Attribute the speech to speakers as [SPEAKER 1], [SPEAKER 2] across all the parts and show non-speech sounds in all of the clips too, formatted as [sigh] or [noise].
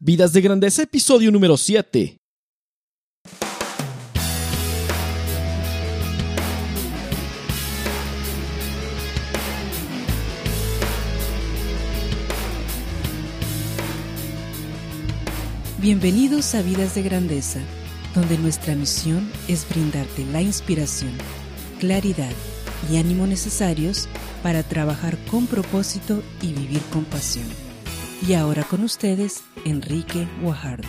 [SPEAKER 1] Vidas de Grandeza, episodio número 7.
[SPEAKER 2] Bienvenidos a Vidas de Grandeza, donde nuestra misión es brindarte la inspiración, claridad y ánimo necesarios para trabajar con propósito y vivir con pasión. Y ahora con ustedes, Enrique Guajardo.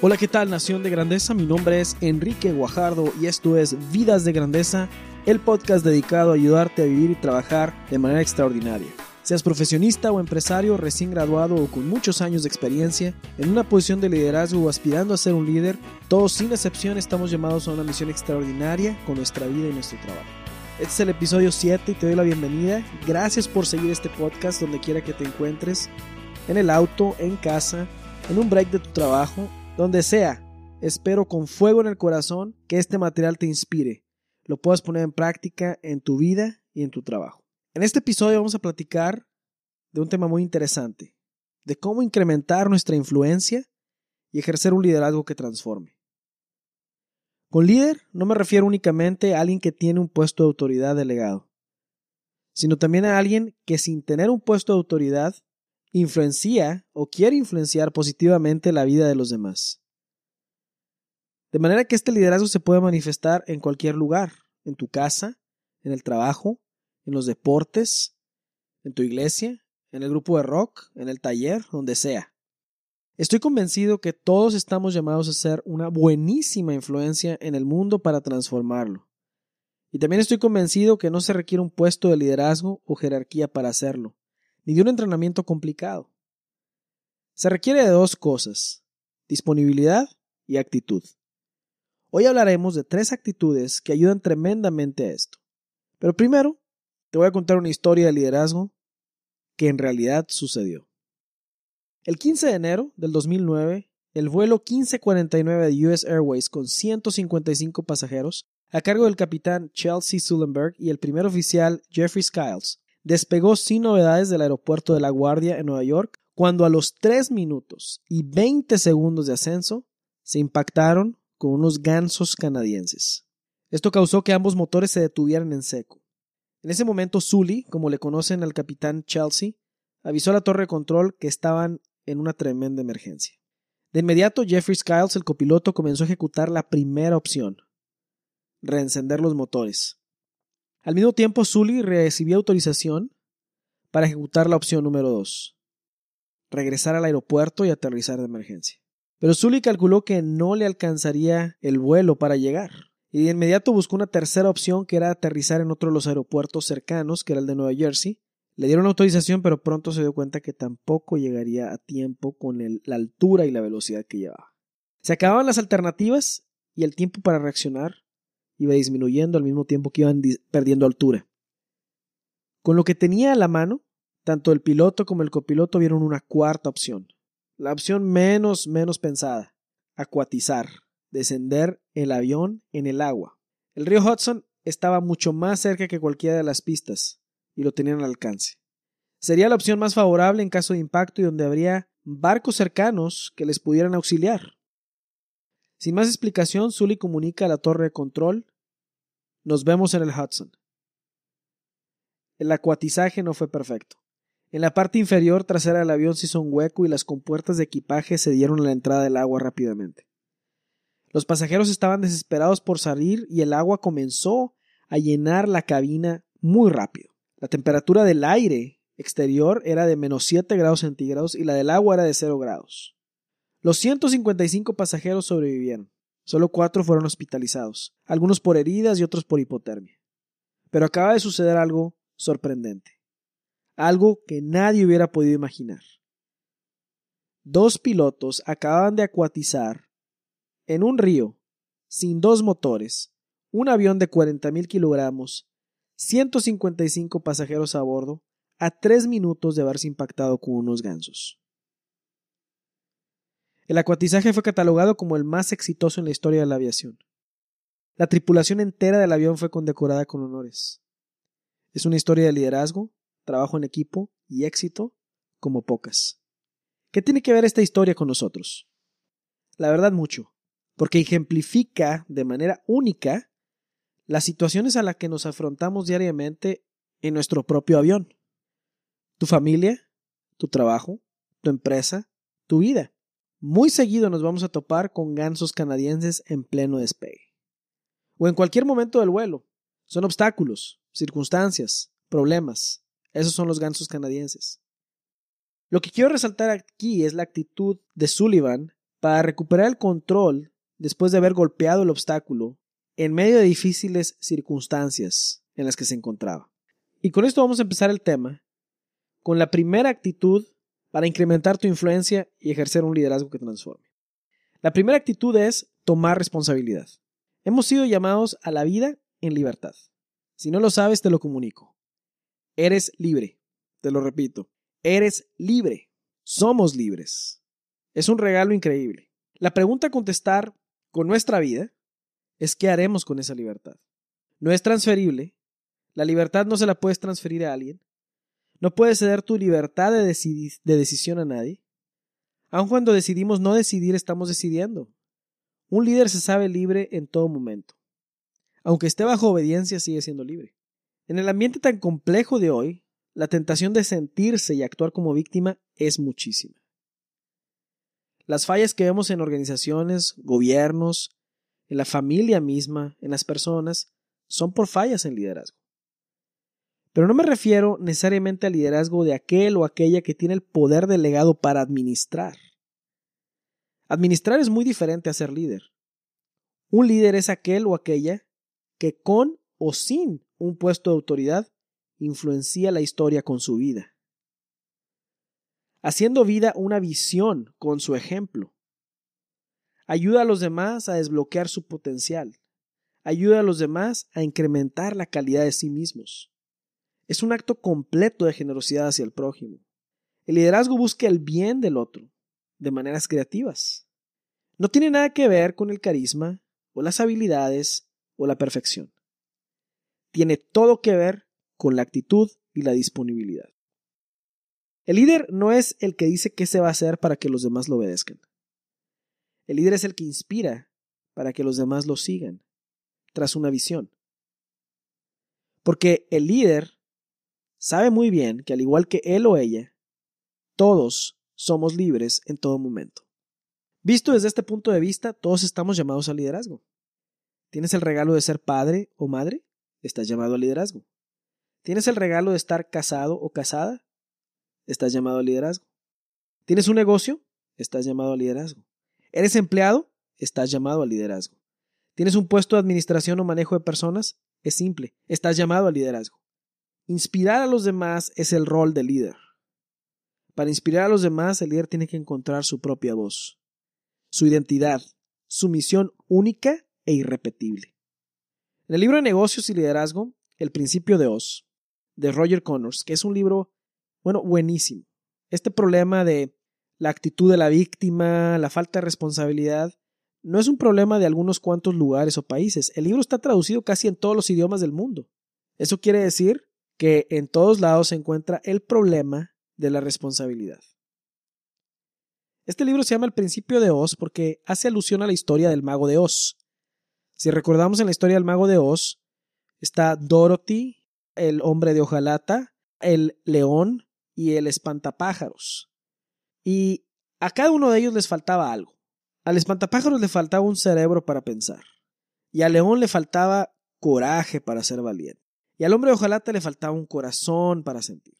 [SPEAKER 1] Hola, ¿qué tal Nación de Grandeza? Mi nombre es Enrique Guajardo y esto es Vidas de Grandeza, el podcast dedicado a ayudarte a vivir y trabajar de manera extraordinaria. Seas profesionista o empresario recién graduado o con muchos años de experiencia, en una posición de liderazgo o aspirando a ser un líder, todos sin excepción estamos llamados a una misión extraordinaria con nuestra vida y nuestro trabajo. Este es el episodio 7 y te doy la bienvenida. Gracias por seguir este podcast donde quiera que te encuentres en el auto, en casa, en un break de tu trabajo, donde sea. Espero con fuego en el corazón que este material te inspire, lo puedas poner en práctica en tu vida y en tu trabajo. En este episodio vamos a platicar de un tema muy interesante, de cómo incrementar nuestra influencia y ejercer un liderazgo que transforme. Con líder no me refiero únicamente a alguien que tiene un puesto de autoridad delegado, sino también a alguien que sin tener un puesto de autoridad influencia o quiere influenciar positivamente la vida de los demás. De manera que este liderazgo se puede manifestar en cualquier lugar, en tu casa, en el trabajo, en los deportes, en tu iglesia, en el grupo de rock, en el taller, donde sea. Estoy convencido que todos estamos llamados a ser una buenísima influencia en el mundo para transformarlo. Y también estoy convencido que no se requiere un puesto de liderazgo o jerarquía para hacerlo ni de un entrenamiento complicado. Se requiere de dos cosas, disponibilidad y actitud. Hoy hablaremos de tres actitudes que ayudan tremendamente a esto. Pero primero, te voy a contar una historia de liderazgo que en realidad sucedió. El 15 de enero del 2009, el vuelo 1549 de US Airways con 155 pasajeros, a cargo del capitán Chelsea Sullenberg y el primer oficial Jeffrey Skiles, despegó sin novedades del aeropuerto de La Guardia en Nueva York cuando a los 3 minutos y 20 segundos de ascenso se impactaron con unos gansos canadienses. Esto causó que ambos motores se detuvieran en seco. En ese momento, Sully, como le conocen al capitán Chelsea, avisó a la torre de control que estaban en una tremenda emergencia. De inmediato, Jeffrey Skiles, el copiloto, comenzó a ejecutar la primera opción, reencender los motores. Al mismo tiempo, Sully recibió autorización para ejecutar la opción número 2, regresar al aeropuerto y aterrizar de emergencia. Pero Sully calculó que no le alcanzaría el vuelo para llegar, y de inmediato buscó una tercera opción que era aterrizar en otro de los aeropuertos cercanos, que era el de Nueva Jersey. Le dieron autorización, pero pronto se dio cuenta que tampoco llegaría a tiempo con la altura y la velocidad que llevaba. Se acababan las alternativas y el tiempo para reaccionar iba disminuyendo al mismo tiempo que iban perdiendo altura. Con lo que tenía a la mano, tanto el piloto como el copiloto vieron una cuarta opción, la opción menos menos pensada, acuatizar, descender el avión en el agua. El río Hudson estaba mucho más cerca que cualquiera de las pistas y lo tenían al alcance. Sería la opción más favorable en caso de impacto y donde habría barcos cercanos que les pudieran auxiliar. Sin más explicación, Sully comunica a la torre de control nos vemos en el Hudson. El acuatizaje no fue perfecto. En la parte inferior trasera del avión se hizo un hueco y las compuertas de equipaje se dieron a la entrada del agua rápidamente. Los pasajeros estaban desesperados por salir y el agua comenzó a llenar la cabina muy rápido. La temperatura del aire exterior era de menos 7 grados centígrados y la del agua era de 0 grados. Los 155 pasajeros sobrevivieron. Solo cuatro fueron hospitalizados, algunos por heridas y otros por hipotermia. Pero acaba de suceder algo sorprendente, algo que nadie hubiera podido imaginar. Dos pilotos acababan de acuatizar en un río, sin dos motores, un avión de 40.000 kilogramos, 155 pasajeros a bordo, a tres minutos de haberse impactado con unos gansos. El acuatizaje fue catalogado como el más exitoso en la historia de la aviación. La tripulación entera del avión fue condecorada con honores. Es una historia de liderazgo, trabajo en equipo y éxito como pocas. ¿Qué tiene que ver esta historia con nosotros? La verdad mucho, porque ejemplifica de manera única las situaciones a las que nos afrontamos diariamente en nuestro propio avión. Tu familia, tu trabajo, tu empresa, tu vida. Muy seguido nos vamos a topar con gansos canadienses en pleno despegue. O en cualquier momento del vuelo. Son obstáculos, circunstancias, problemas. Esos son los gansos canadienses. Lo que quiero resaltar aquí es la actitud de Sullivan para recuperar el control después de haber golpeado el obstáculo en medio de difíciles circunstancias en las que se encontraba. Y con esto vamos a empezar el tema con la primera actitud para incrementar tu influencia y ejercer un liderazgo que transforme. La primera actitud es tomar responsabilidad. Hemos sido llamados a la vida en libertad. Si no lo sabes, te lo comunico. Eres libre. Te lo repito. Eres libre. Somos libres. Es un regalo increíble. La pregunta a contestar con nuestra vida es qué haremos con esa libertad. No es transferible. La libertad no se la puedes transferir a alguien. No puedes ceder tu libertad de, de decisión a nadie. Aun cuando decidimos no decidir, estamos decidiendo. Un líder se sabe libre en todo momento. Aunque esté bajo obediencia, sigue siendo libre. En el ambiente tan complejo de hoy, la tentación de sentirse y actuar como víctima es muchísima. Las fallas que vemos en organizaciones, gobiernos, en la familia misma, en las personas, son por fallas en liderazgo. Pero no me refiero necesariamente al liderazgo de aquel o aquella que tiene el poder delegado para administrar. Administrar es muy diferente a ser líder. Un líder es aquel o aquella que con o sin un puesto de autoridad influencia la historia con su vida, haciendo vida una visión con su ejemplo. Ayuda a los demás a desbloquear su potencial. Ayuda a los demás a incrementar la calidad de sí mismos. Es un acto completo de generosidad hacia el prójimo. El liderazgo busca el bien del otro, de maneras creativas. No tiene nada que ver con el carisma, o las habilidades, o la perfección. Tiene todo que ver con la actitud y la disponibilidad. El líder no es el que dice qué se va a hacer para que los demás lo obedezcan. El líder es el que inspira para que los demás lo sigan, tras una visión. Porque el líder sabe muy bien que al igual que él o ella, todos somos libres en todo momento. Visto desde este punto de vista, todos estamos llamados al liderazgo. ¿Tienes el regalo de ser padre o madre? Estás llamado al liderazgo. ¿Tienes el regalo de estar casado o casada? Estás llamado al liderazgo. ¿Tienes un negocio? Estás llamado al liderazgo. ¿Eres empleado? Estás llamado al liderazgo. ¿Tienes un puesto de administración o manejo de personas? Es simple, estás llamado al liderazgo. Inspirar a los demás es el rol del líder. Para inspirar a los demás, el líder tiene que encontrar su propia voz, su identidad, su misión única e irrepetible. En el libro de negocios y liderazgo, El principio de Oz, de Roger Connors, que es un libro, bueno, buenísimo. Este problema de la actitud de la víctima, la falta de responsabilidad, no es un problema de algunos cuantos lugares o países. El libro está traducido casi en todos los idiomas del mundo. Eso quiere decir que en todos lados se encuentra el problema de la responsabilidad. Este libro se llama El principio de Oz porque hace alusión a la historia del mago de Oz. Si recordamos en la historia del mago de Oz, está Dorothy, el hombre de hojalata, el león y el espantapájaros. Y a cada uno de ellos les faltaba algo. Al espantapájaros le faltaba un cerebro para pensar. Y al león le faltaba coraje para ser valiente. Y al hombre de hojalata le faltaba un corazón para sentir.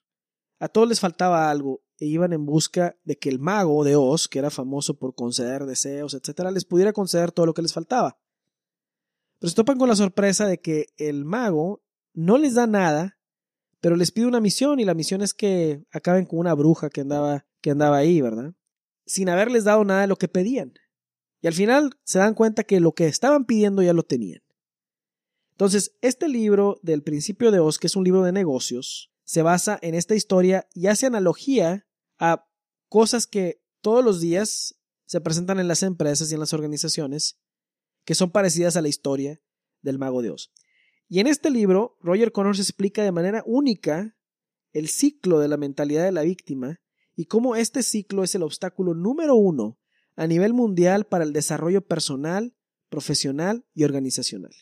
[SPEAKER 1] A todos les faltaba algo e iban en busca de que el mago de Oz, que era famoso por conceder deseos, etc., les pudiera conceder todo lo que les faltaba. Pero se topan con la sorpresa de que el mago no les da nada, pero les pide una misión y la misión es que acaben con una bruja que andaba, que andaba ahí, ¿verdad? Sin haberles dado nada de lo que pedían. Y al final se dan cuenta que lo que estaban pidiendo ya lo tenían. Entonces, este libro del principio de Oz, que es un libro de negocios, se basa en esta historia y hace analogía a cosas que todos los días se presentan en las empresas y en las organizaciones que son parecidas a la historia del mago de Oz. Y en este libro, Roger Connors explica de manera única el ciclo de la mentalidad de la víctima y cómo este ciclo es el obstáculo número uno a nivel mundial para el desarrollo personal, profesional y organizacional.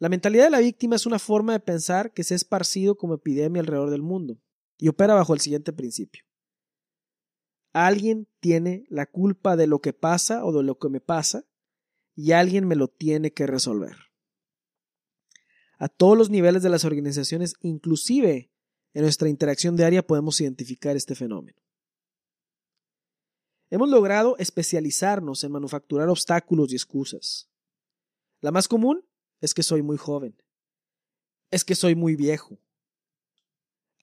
[SPEAKER 1] La mentalidad de la víctima es una forma de pensar que se ha esparcido como epidemia alrededor del mundo y opera bajo el siguiente principio. Alguien tiene la culpa de lo que pasa o de lo que me pasa y alguien me lo tiene que resolver. A todos los niveles de las organizaciones, inclusive en nuestra interacción diaria, podemos identificar este fenómeno. Hemos logrado especializarnos en manufacturar obstáculos y excusas. La más común es que soy muy joven. Es que soy muy viejo.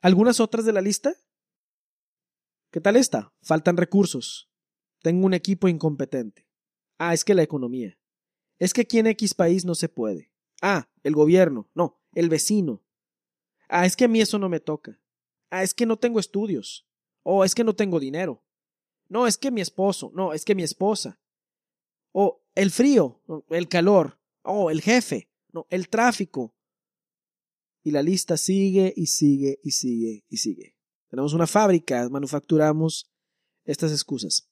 [SPEAKER 1] ¿Algunas otras de la lista? ¿Qué tal esta? Faltan recursos. Tengo un equipo incompetente. Ah, es que la economía. Es que aquí en X país no se puede. Ah, el gobierno. No, el vecino. Ah, es que a mí eso no me toca. Ah, es que no tengo estudios. Oh, es que no tengo dinero. No, es que mi esposo. No, es que mi esposa. Oh, el frío, el calor. Oh, el jefe. No, el tráfico. Y la lista sigue y sigue y sigue y sigue. Tenemos una fábrica, manufacturamos estas excusas.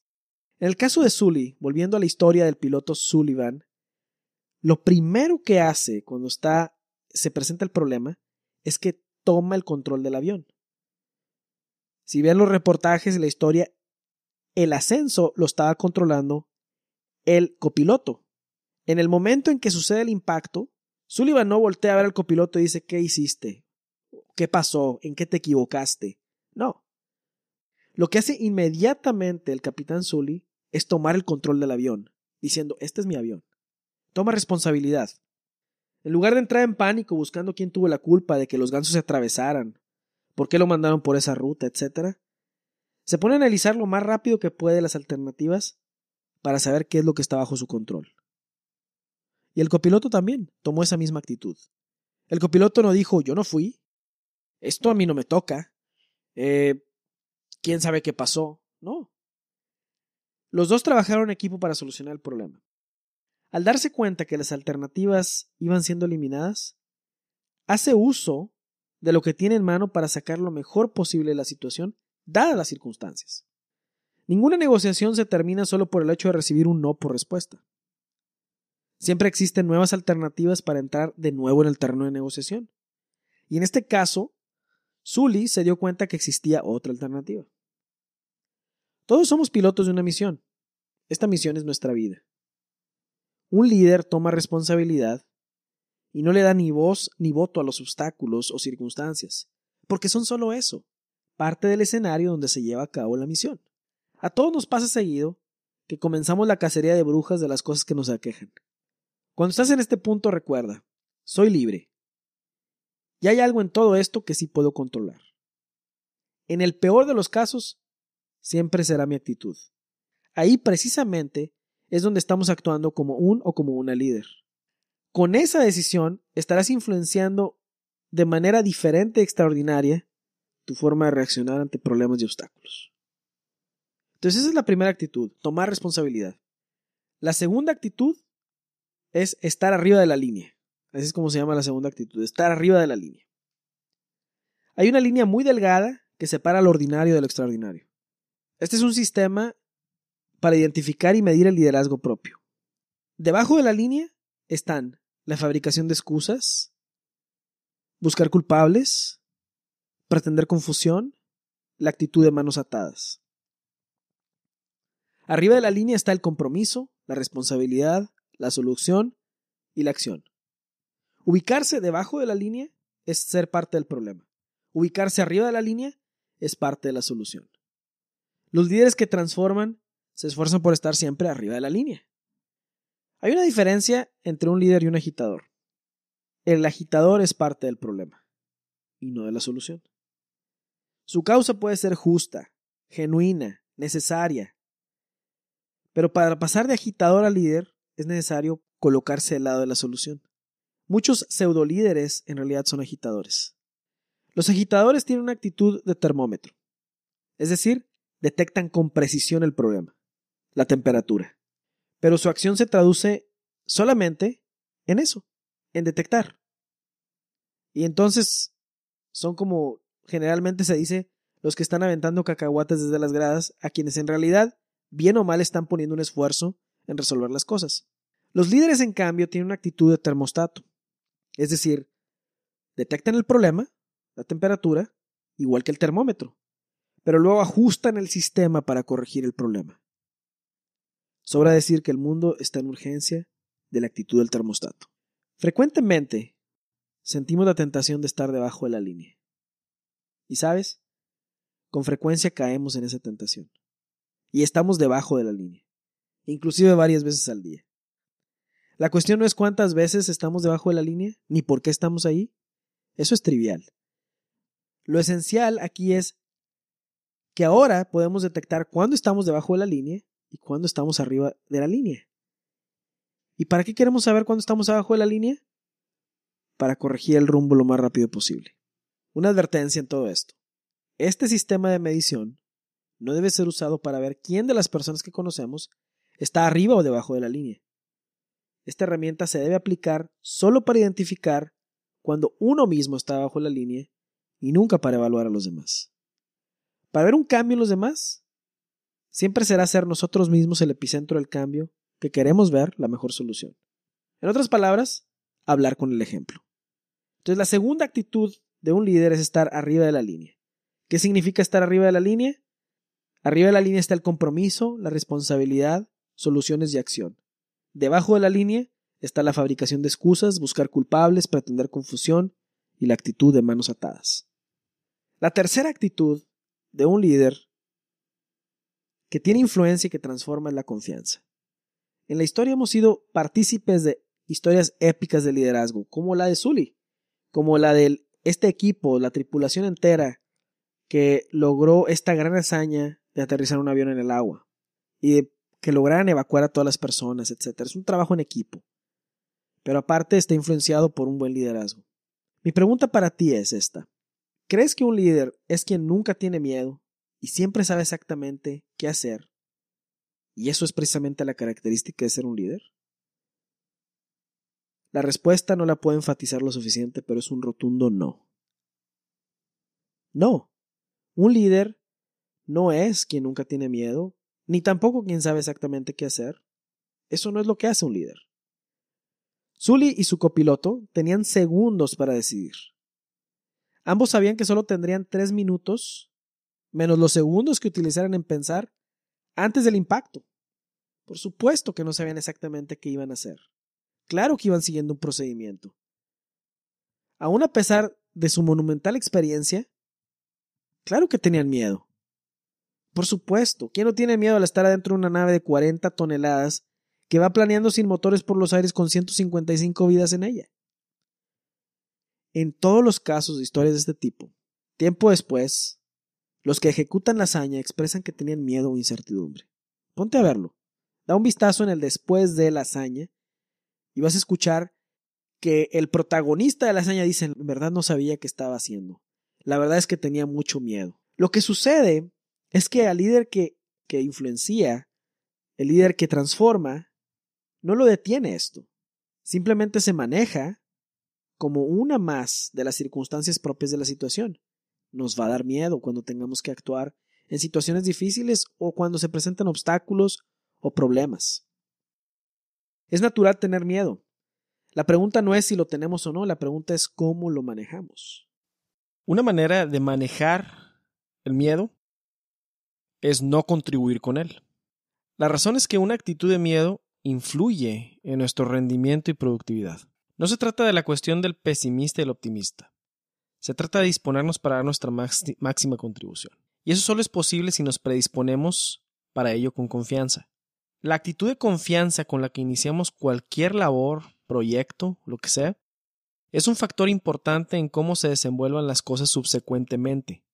[SPEAKER 1] En el caso de Sully, volviendo a la historia del piloto Sullivan, lo primero que hace cuando está se presenta el problema es que toma el control del avión. Si ven los reportajes de la historia, el ascenso lo estaba controlando el copiloto. En el momento en que sucede el impacto, Sullivan no voltea a ver al copiloto y dice, ¿qué hiciste? ¿Qué pasó? ¿En qué te equivocaste? No. Lo que hace inmediatamente el capitán Sully es tomar el control del avión, diciendo, este es mi avión. Toma responsabilidad. En lugar de entrar en pánico buscando quién tuvo la culpa de que los gansos se atravesaran, por qué lo mandaron por esa ruta, etc., se pone a analizar lo más rápido que puede las alternativas para saber qué es lo que está bajo su control. Y el copiloto también tomó esa misma actitud. El copiloto no dijo, yo no fui, esto a mí no me toca, eh, quién sabe qué pasó. No. Los dos trabajaron en equipo para solucionar el problema. Al darse cuenta que las alternativas iban siendo eliminadas, hace uso de lo que tiene en mano para sacar lo mejor posible de la situación, dadas las circunstancias. Ninguna negociación se termina solo por el hecho de recibir un no por respuesta. Siempre existen nuevas alternativas para entrar de nuevo en el terreno de negociación. Y en este caso, Sully se dio cuenta que existía otra alternativa. Todos somos pilotos de una misión. Esta misión es nuestra vida. Un líder toma responsabilidad y no le da ni voz ni voto a los obstáculos o circunstancias, porque son solo eso, parte del escenario donde se lleva a cabo la misión. A todos nos pasa seguido que comenzamos la cacería de brujas de las cosas que nos aquejan. Cuando estás en este punto recuerda, soy libre, y hay algo en todo esto que sí puedo controlar. En el peor de los casos, siempre será mi actitud. Ahí precisamente es donde estamos actuando como un o como una líder. Con esa decisión estarás influenciando de manera diferente y extraordinaria tu forma de reaccionar ante problemas y obstáculos. Entonces esa es la primera actitud, tomar responsabilidad. La segunda actitud es estar arriba de la línea. Así es como se llama la segunda actitud, estar arriba de la línea. Hay una línea muy delgada que separa lo ordinario de lo extraordinario. Este es un sistema para identificar y medir el liderazgo propio. Debajo de la línea están la fabricación de excusas, buscar culpables, pretender confusión, la actitud de manos atadas. Arriba de la línea está el compromiso, la responsabilidad, la solución y la acción. Ubicarse debajo de la línea es ser parte del problema. Ubicarse arriba de la línea es parte de la solución. Los líderes que transforman se esfuerzan por estar siempre arriba de la línea. Hay una diferencia entre un líder y un agitador. El agitador es parte del problema y no de la solución. Su causa puede ser justa, genuina, necesaria, pero para pasar de agitador a líder es necesario colocarse al lado de la solución. Muchos pseudolíderes en realidad son agitadores. Los agitadores tienen una actitud de termómetro, es decir, detectan con precisión el problema, la temperatura, pero su acción se traduce solamente en eso, en detectar. Y entonces son como generalmente se dice los que están aventando cacahuates desde las gradas a quienes en realidad, bien o mal, están poniendo un esfuerzo en resolver las cosas. Los líderes, en cambio, tienen una actitud de termostato. Es decir, detectan el problema, la temperatura, igual que el termómetro, pero luego ajustan el sistema para corregir el problema. Sobra decir que el mundo está en urgencia de la actitud del termostato. Frecuentemente sentimos la tentación de estar debajo de la línea. ¿Y sabes? Con frecuencia caemos en esa tentación. Y estamos debajo de la línea, inclusive varias veces al día. La cuestión no es cuántas veces estamos debajo de la línea, ni por qué estamos ahí. Eso es trivial. Lo esencial aquí es que ahora podemos detectar cuándo estamos debajo de la línea y cuándo estamos arriba de la línea. ¿Y para qué queremos saber cuándo estamos abajo de la línea? Para corregir el rumbo lo más rápido posible. Una advertencia en todo esto. Este sistema de medición no debe ser usado para ver quién de las personas que conocemos está arriba o debajo de la línea. Esta herramienta se debe aplicar solo para identificar cuando uno mismo está bajo la línea y nunca para evaluar a los demás. Para ver un cambio en los demás, siempre será ser nosotros mismos el epicentro del cambio que queremos ver la mejor solución. En otras palabras, hablar con el ejemplo. Entonces, la segunda actitud de un líder es estar arriba de la línea. ¿Qué significa estar arriba de la línea? Arriba de la línea está el compromiso, la responsabilidad, soluciones y acción. Debajo de la línea está la fabricación de excusas, buscar culpables, pretender confusión y la actitud de manos atadas. La tercera actitud de un líder que tiene influencia y que transforma es la confianza. En la historia hemos sido partícipes de historias épicas de liderazgo, como la de Sully, como la de este equipo, la tripulación entera que logró esta gran hazaña de aterrizar un avión en el agua y que lograran evacuar a todas las personas, etc. Es un trabajo en equipo. Pero aparte está influenciado por un buen liderazgo. Mi pregunta para ti es esta. ¿Crees que un líder es quien nunca tiene miedo y siempre sabe exactamente qué hacer? ¿Y eso es precisamente la característica de ser un líder? La respuesta no la puedo enfatizar lo suficiente, pero es un rotundo no. No. Un líder no es quien nunca tiene miedo, ni tampoco quien sabe exactamente qué hacer. Eso no es lo que hace un líder. Sully y su copiloto tenían segundos para decidir. Ambos sabían que solo tendrían tres minutos, menos los segundos que utilizaran en pensar antes del impacto. Por supuesto que no sabían exactamente qué iban a hacer. Claro que iban siguiendo un procedimiento. Aún a pesar de su monumental experiencia, Claro que tenían miedo. Por supuesto, ¿quién no tiene miedo al estar adentro de una nave de 40 toneladas que va planeando sin motores por los aires con 155 vidas en ella? En todos los casos de historias de este tipo, tiempo después, los que ejecutan la hazaña expresan que tenían miedo o incertidumbre. Ponte a verlo. Da un vistazo en el después de la hazaña y vas a escuchar que el protagonista de la hazaña dice, en verdad no sabía qué estaba haciendo la verdad es que tenía mucho miedo. Lo que sucede es que al líder que, que influencia, el líder que transforma, no lo detiene esto. Simplemente se maneja como una más de las circunstancias propias de la situación. Nos va a dar miedo cuando tengamos que actuar en situaciones difíciles o cuando se presentan obstáculos o problemas. Es natural tener miedo. La pregunta no es si lo tenemos o no, la pregunta es cómo lo manejamos.
[SPEAKER 3] Una manera de manejar el miedo es no contribuir con él. La razón es que una actitud de miedo influye en nuestro rendimiento y productividad. No se trata de la cuestión del pesimista y el optimista. Se trata de disponernos para dar nuestra máxima contribución. Y eso solo es posible si nos predisponemos para ello con confianza. La actitud de confianza con la que iniciamos cualquier labor, proyecto, lo que sea, es un factor importante en cómo se desenvuelvan las cosas subsecuentemente,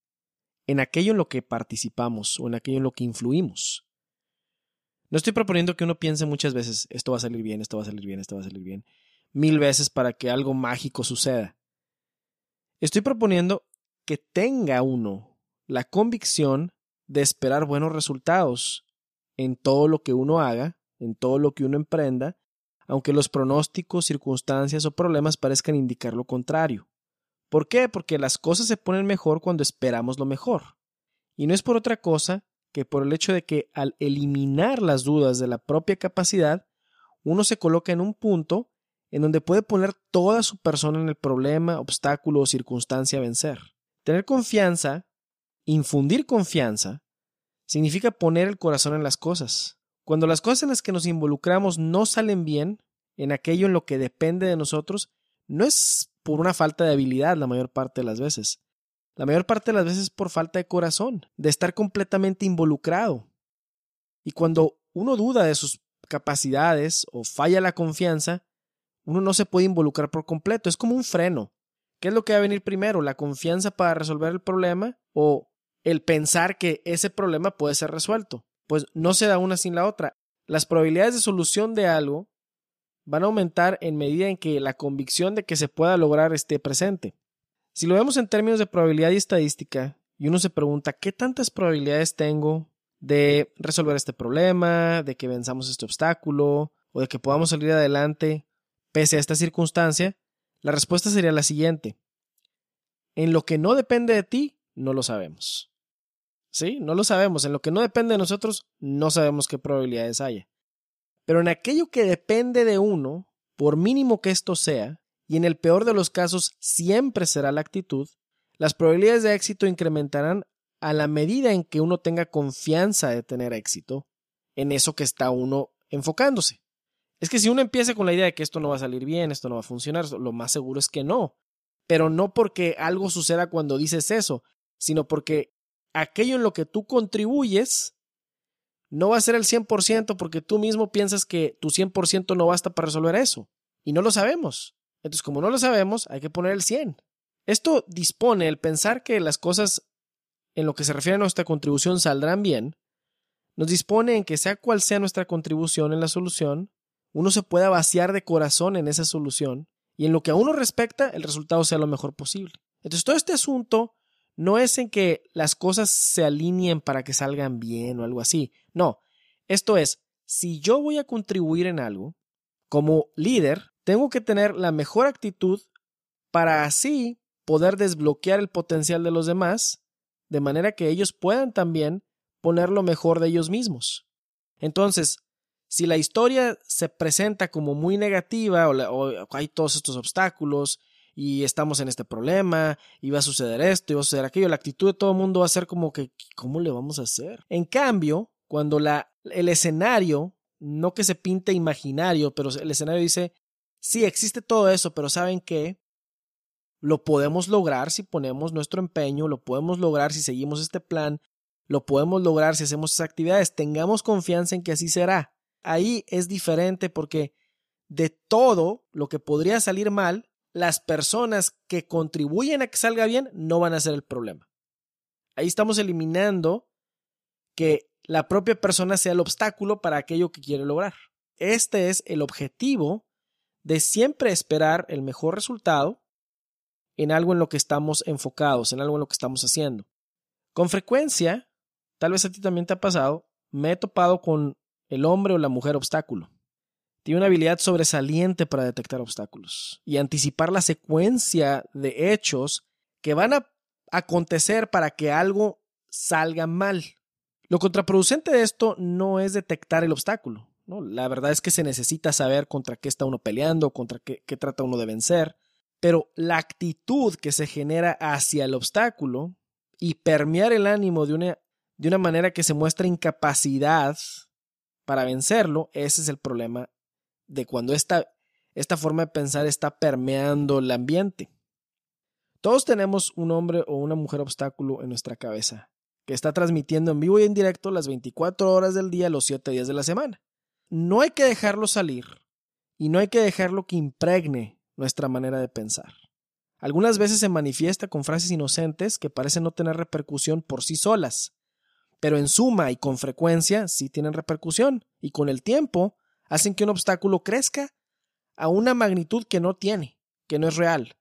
[SPEAKER 3] en aquello en lo que participamos o en aquello en lo que influimos. No estoy proponiendo que uno piense muchas veces esto va a salir bien, esto va a salir bien, esto va a salir bien, mil veces para que algo mágico suceda. Estoy proponiendo que tenga uno la convicción de esperar buenos resultados en todo lo que uno haga, en todo lo que uno emprenda, aunque los pronósticos, circunstancias o problemas parezcan indicar lo contrario. ¿Por qué? Porque las cosas se ponen mejor cuando esperamos lo mejor.
[SPEAKER 1] Y no es por otra cosa que por el hecho de que al eliminar las dudas de la propia capacidad, uno se coloca en un punto en donde puede poner toda su persona en el problema, obstáculo o circunstancia a vencer. Tener confianza, infundir confianza, significa poner el corazón en las cosas. Cuando las cosas en las que nos involucramos no salen bien, en aquello en lo que depende de nosotros, no es por una falta de habilidad la mayor parte de las veces. La mayor parte de las veces por falta de corazón, de estar completamente involucrado. Y cuando uno duda de sus capacidades o falla la confianza, uno no se puede involucrar por completo. Es como un freno. ¿Qué es lo que va a venir primero? ¿La confianza para resolver el problema o el pensar que ese problema puede ser resuelto? Pues no se da una sin la otra. Las probabilidades de solución de algo van a aumentar en medida en que la convicción de que se pueda lograr esté presente. Si lo vemos en términos de probabilidad y estadística, y uno se pregunta qué tantas probabilidades tengo de resolver este problema, de que venzamos este obstáculo, o de que podamos salir adelante pese a esta circunstancia, la respuesta sería la siguiente. En lo que no depende de ti, no lo sabemos. ¿Sí? No lo sabemos. En lo que no depende de nosotros, no sabemos qué probabilidades haya. Pero en aquello que depende de uno, por mínimo que esto sea, y en el peor de los casos siempre será la actitud, las probabilidades de éxito incrementarán a la medida en que uno tenga confianza de tener éxito en eso que está uno enfocándose. Es que si uno empieza con la idea de que esto no va a salir bien, esto no va a funcionar, lo más seguro es que no. Pero no porque algo suceda cuando dices eso, sino porque aquello en lo que tú contribuyes no va a ser el 100% porque tú mismo piensas que tu 100% no basta para resolver eso. Y no lo sabemos. Entonces, como no lo sabemos, hay que poner el 100. Esto dispone el pensar que las cosas en lo que se refiere a nuestra contribución saldrán bien, nos dispone en que sea cual sea nuestra contribución en la solución, uno se pueda vaciar de corazón en esa solución y en lo que a uno respecta, el resultado sea lo mejor posible. Entonces, todo este asunto no es en que las cosas se alineen para que salgan bien o algo así. No, esto es, si yo voy a contribuir en algo, como líder, tengo que tener la mejor actitud para así poder desbloquear el potencial de los demás, de manera que ellos puedan también poner lo mejor de ellos mismos. Entonces, si la historia se presenta como muy negativa o, hay todos estos obstáculos y estamos en este problema y va a suceder esto y va a suceder aquello, la actitud de todo el mundo va a ser como que, ¿cómo le vamos a hacer? En cambio, cuando la, el escenario, no que se pinte imaginario, pero el escenario dice, sí, existe todo eso, pero ¿saben qué? Lo podemos lograr si ponemos nuestro empeño, lo podemos lograr si seguimos este plan, lo podemos lograr si hacemos esas actividades, tengamos confianza en que así será. Ahí es diferente porque de todo lo que podría salir mal, las personas que contribuyen a que salga bien no van a ser el problema. Ahí estamos eliminando que la propia persona sea el obstáculo para aquello que quiere lograr. Este es el objetivo de siempre esperar el mejor resultado en algo en lo que estamos enfocados, en algo en lo que estamos haciendo. Con frecuencia, tal vez a ti también te ha pasado, me he topado con el hombre o la mujer obstáculo. Tiene una habilidad sobresaliente para detectar obstáculos y anticipar la secuencia de hechos que van a acontecer para que algo salga mal. Lo contraproducente de esto no es detectar el obstáculo. ¿no? La verdad es que se necesita saber contra qué está uno peleando, contra qué, trata uno de vencer, pero la actitud que se genera hacia el obstáculo y permear el ánimo de una, de una manera que se muestra incapacidad para vencerlo, ese es el problema de cuando esta, esta forma de pensar está permeando el ambiente. Todos tenemos un hombre o una mujer obstáculo en nuestra cabeza, que está transmitiendo en vivo y en directo las 24 horas del día, los 7 días de la semana. No hay que dejarlo salir y no hay que dejarlo que impregne nuestra manera de pensar. Algunas veces se manifiesta con frases inocentes que parecen no tener repercusión por sí solas, pero en suma y con frecuencia sí tienen repercusión y con el tiempo hacen que un obstáculo crezca a una magnitud que no tiene, que no es real.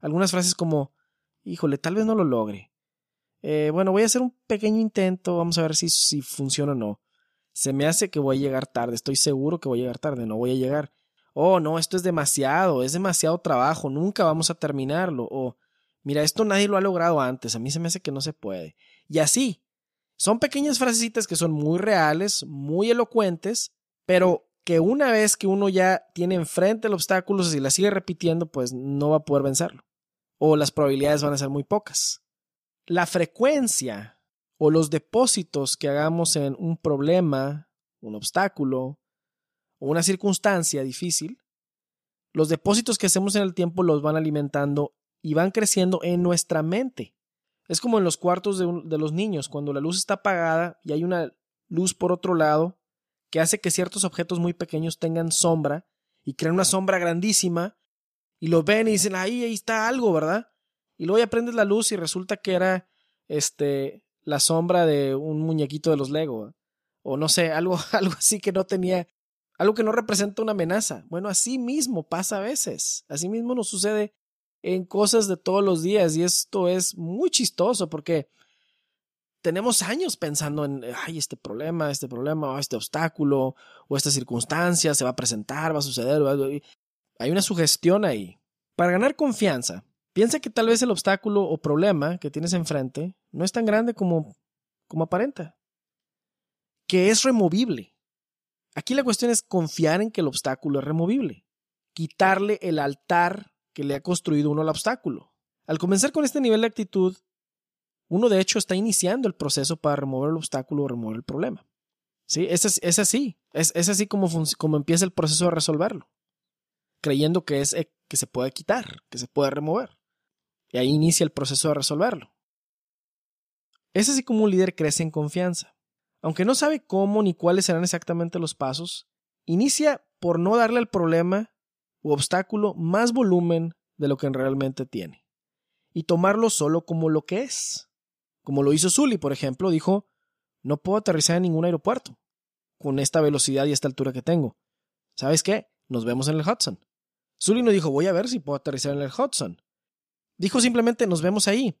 [SPEAKER 1] Algunas frases como, híjole, tal vez no lo logre. Eh, bueno, voy a hacer un pequeño intento, vamos a ver si, si funciona o no. Se me hace que voy a llegar tarde, estoy seguro que voy a llegar tarde, no voy a llegar. Oh, no, esto es demasiado, es demasiado trabajo, nunca vamos a terminarlo. O, mira, esto nadie lo ha logrado antes, a mí se me hace que no se puede. Y así. Son pequeñas frasecitas que son muy reales, muy elocuentes, pero que una vez que uno ya tiene enfrente el obstáculo, si la sigue repitiendo, pues no va a poder vencerlo. O las probabilidades van a ser muy pocas. La frecuencia o los depósitos que hagamos en un problema, un obstáculo o una circunstancia difícil, los depósitos que hacemos en el tiempo los van alimentando y van creciendo en nuestra mente. Es como en los cuartos de, de, los niños, cuando la luz está apagada y hay una luz por otro lado que hace que ciertos objetos muy pequeños tengan sombra y crean una sombra grandísima y lo ven y dicen, ahí, ahí está algo, ¿verdad? Y luego ya prendes la luz y resulta que era este la sombra de un muñequito de los Lego. O no sé, algo, [laughs] algo así que no tenía, algo que no representa una amenaza. Bueno, así mismo pasa a veces. Así mismo nos sucede en cosas de todos los días y esto es muy chistoso porque tenemos años pensando en, ay, este problema, este problema, este obstáculo o esta circunstancia se va a presentar, va a suceder. Hay una sugestión ahí. Para ganar confianza, piensa que tal vez el obstáculo o problema que tienes enfrente no es tan grande como, como aparenta, que es removible. Aquí la cuestión es confiar en que el obstáculo es removible, quitarle el altar que le ha construido uno al obstáculo. Al comenzar con este nivel de actitud, uno de hecho está iniciando el proceso para remover el obstáculo o remover el problema. ¿Sí? Es, es así, es, es así como, como empieza el proceso de resolverlo, creyendo que, es, eh, que se puede quitar, que se puede remover. Y ahí inicia el proceso de resolverlo. Es así como un líder crece en confianza. Aunque no sabe cómo ni cuáles serán exactamente los pasos, inicia por no darle al problema u obstáculo más volumen de lo que realmente tiene, y tomarlo solo como lo que es. Como lo hizo Sully, por ejemplo, dijo, no puedo aterrizar en ningún aeropuerto con esta velocidad y esta altura que tengo. ¿Sabes qué? Nos vemos en el Hudson. Sully no dijo, voy a ver si puedo aterrizar en el Hudson. Dijo simplemente, nos vemos ahí.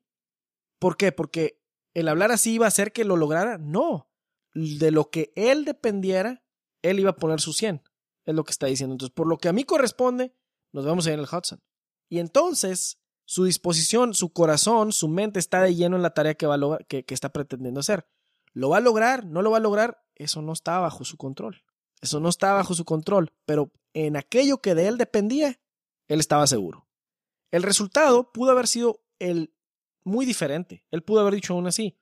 [SPEAKER 1] ¿Por qué? Porque el hablar así iba a hacer que lo lograra. No. De lo que él dependiera, él iba a poner su 100. Es lo que está diciendo. Entonces, por lo que a mí corresponde, nos vemos ahí en el Hudson. Y entonces, su disposición, su corazón, su mente está de lleno en la tarea que, está pretendiendo hacer. ¿Lo va a lograr? ¿No lo va a lograr? Eso no está bajo su control. Eso no está bajo su control. Pero en aquello que de él dependía, él estaba seguro. El resultado pudo haber sido el muy diferente. Él pudo haber dicho aún así,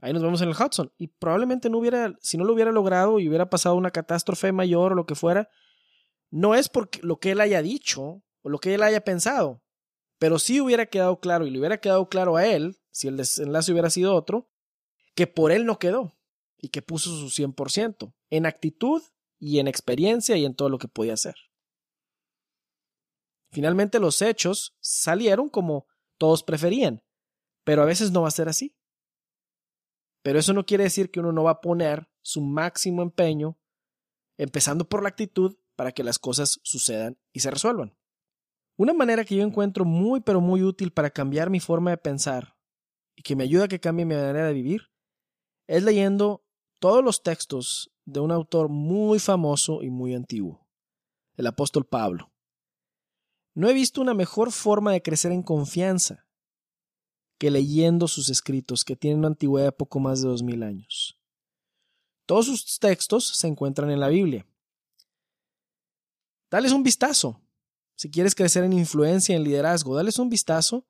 [SPEAKER 1] ahí nos vemos en el Hudson. Y probablemente no hubiera, si no lo hubiera logrado y hubiera pasado una catástrofe mayor o lo que fuera, no es porque lo que él haya dicho o lo que él haya pensado, pero sí hubiera quedado claro y le hubiera quedado claro a él, si el desenlace hubiera sido otro, que por él no quedó y que puso su 100% en actitud y en experiencia y en todo lo que podía hacer. Finalmente los hechos salieron como todos preferían, pero a veces no va a ser así. Pero eso no quiere decir que uno no va a poner su máximo empeño, empezando por la actitud, para que las cosas sucedan y se resuelvan. Una manera que yo encuentro muy pero muy útil para cambiar mi forma de pensar y que me ayuda a que cambie mi manera de vivir es leyendo todos los textos de un autor muy famoso y muy antiguo, el apóstol Pablo. No he visto una mejor forma de crecer en confianza que leyendo sus escritos, que tienen una antigüedad de poco más de dos mil años. Todos sus textos se encuentran en la Biblia. Dales un vistazo. Si quieres crecer en influencia, en liderazgo, dales un vistazo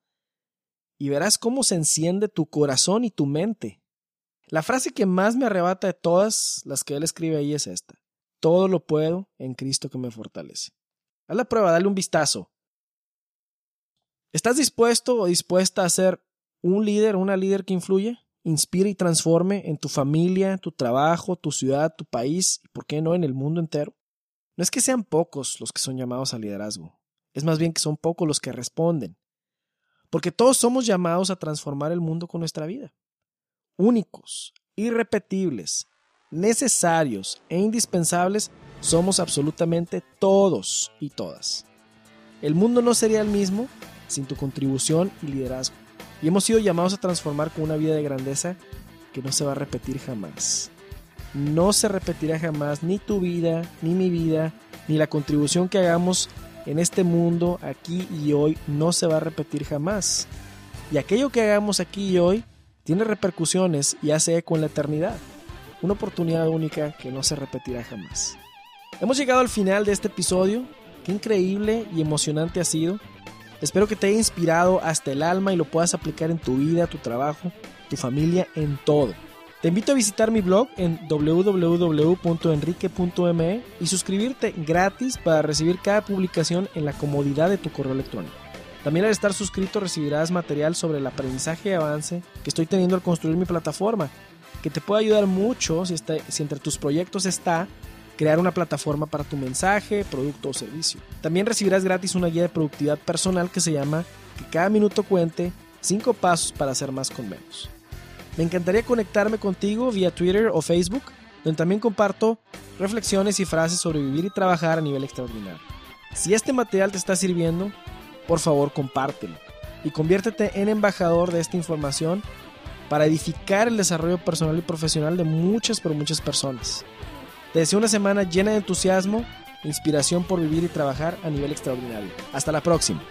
[SPEAKER 1] y verás cómo se enciende tu corazón y tu mente. La frase que más me arrebata de todas las que él escribe ahí es esta. Todo lo puedo en Cristo que me fortalece. Haz la prueba, dale un vistazo. ¿Estás dispuesto o dispuesta a ser un líder, una líder que influye, inspire y transforme en tu familia, tu trabajo, tu ciudad, tu país y, por qué no, en el mundo entero? No es que sean pocos los que son llamados al liderazgo, es más bien que son pocos los que responden, porque todos somos llamados a transformar el mundo con nuestra vida. Únicos, irrepetibles, necesarios e indispensables somos absolutamente todos y todas. El mundo no sería el mismo sin tu contribución y liderazgo. Y hemos sido llamados a transformar con una vida de grandeza que no se va a repetir jamás. No se repetirá jamás ni tu vida, ni mi vida, ni la contribución que hagamos en este mundo, aquí y hoy, no se va a repetir jamás. Y aquello que hagamos aquí y hoy tiene repercusiones y hace eco en la eternidad. Una oportunidad única que no se repetirá jamás. Hemos llegado al final de este episodio. Qué increíble y emocionante ha sido. Espero que te haya inspirado hasta el alma y lo puedas aplicar en tu vida, tu trabajo, tu familia, en todo. Te invito a visitar mi blog en www.enrique.me y suscribirte gratis para recibir cada publicación en la comodidad de tu correo electrónico. También al estar suscrito recibirás material sobre el aprendizaje y avance que estoy teniendo al construir mi plataforma, que te puede ayudar mucho si, si entre tus proyectos está crear una plataforma para tu mensaje, producto o servicio. También recibirás gratis una guía de productividad personal que se llama Que cada minuto cuente 5 pasos para hacer más con menos. Me encantaría conectarme contigo vía Twitter o Facebook, donde también comparto reflexiones y frases sobre vivir y trabajar a nivel extraordinario. Si este material te está sirviendo, por favor compártelo y conviértete en embajador de esta información para edificar el desarrollo personal y profesional de muchas pero muchas personas. Te deseo una semana llena de entusiasmo e inspiración por vivir y trabajar a nivel extraordinario. Hasta la próxima.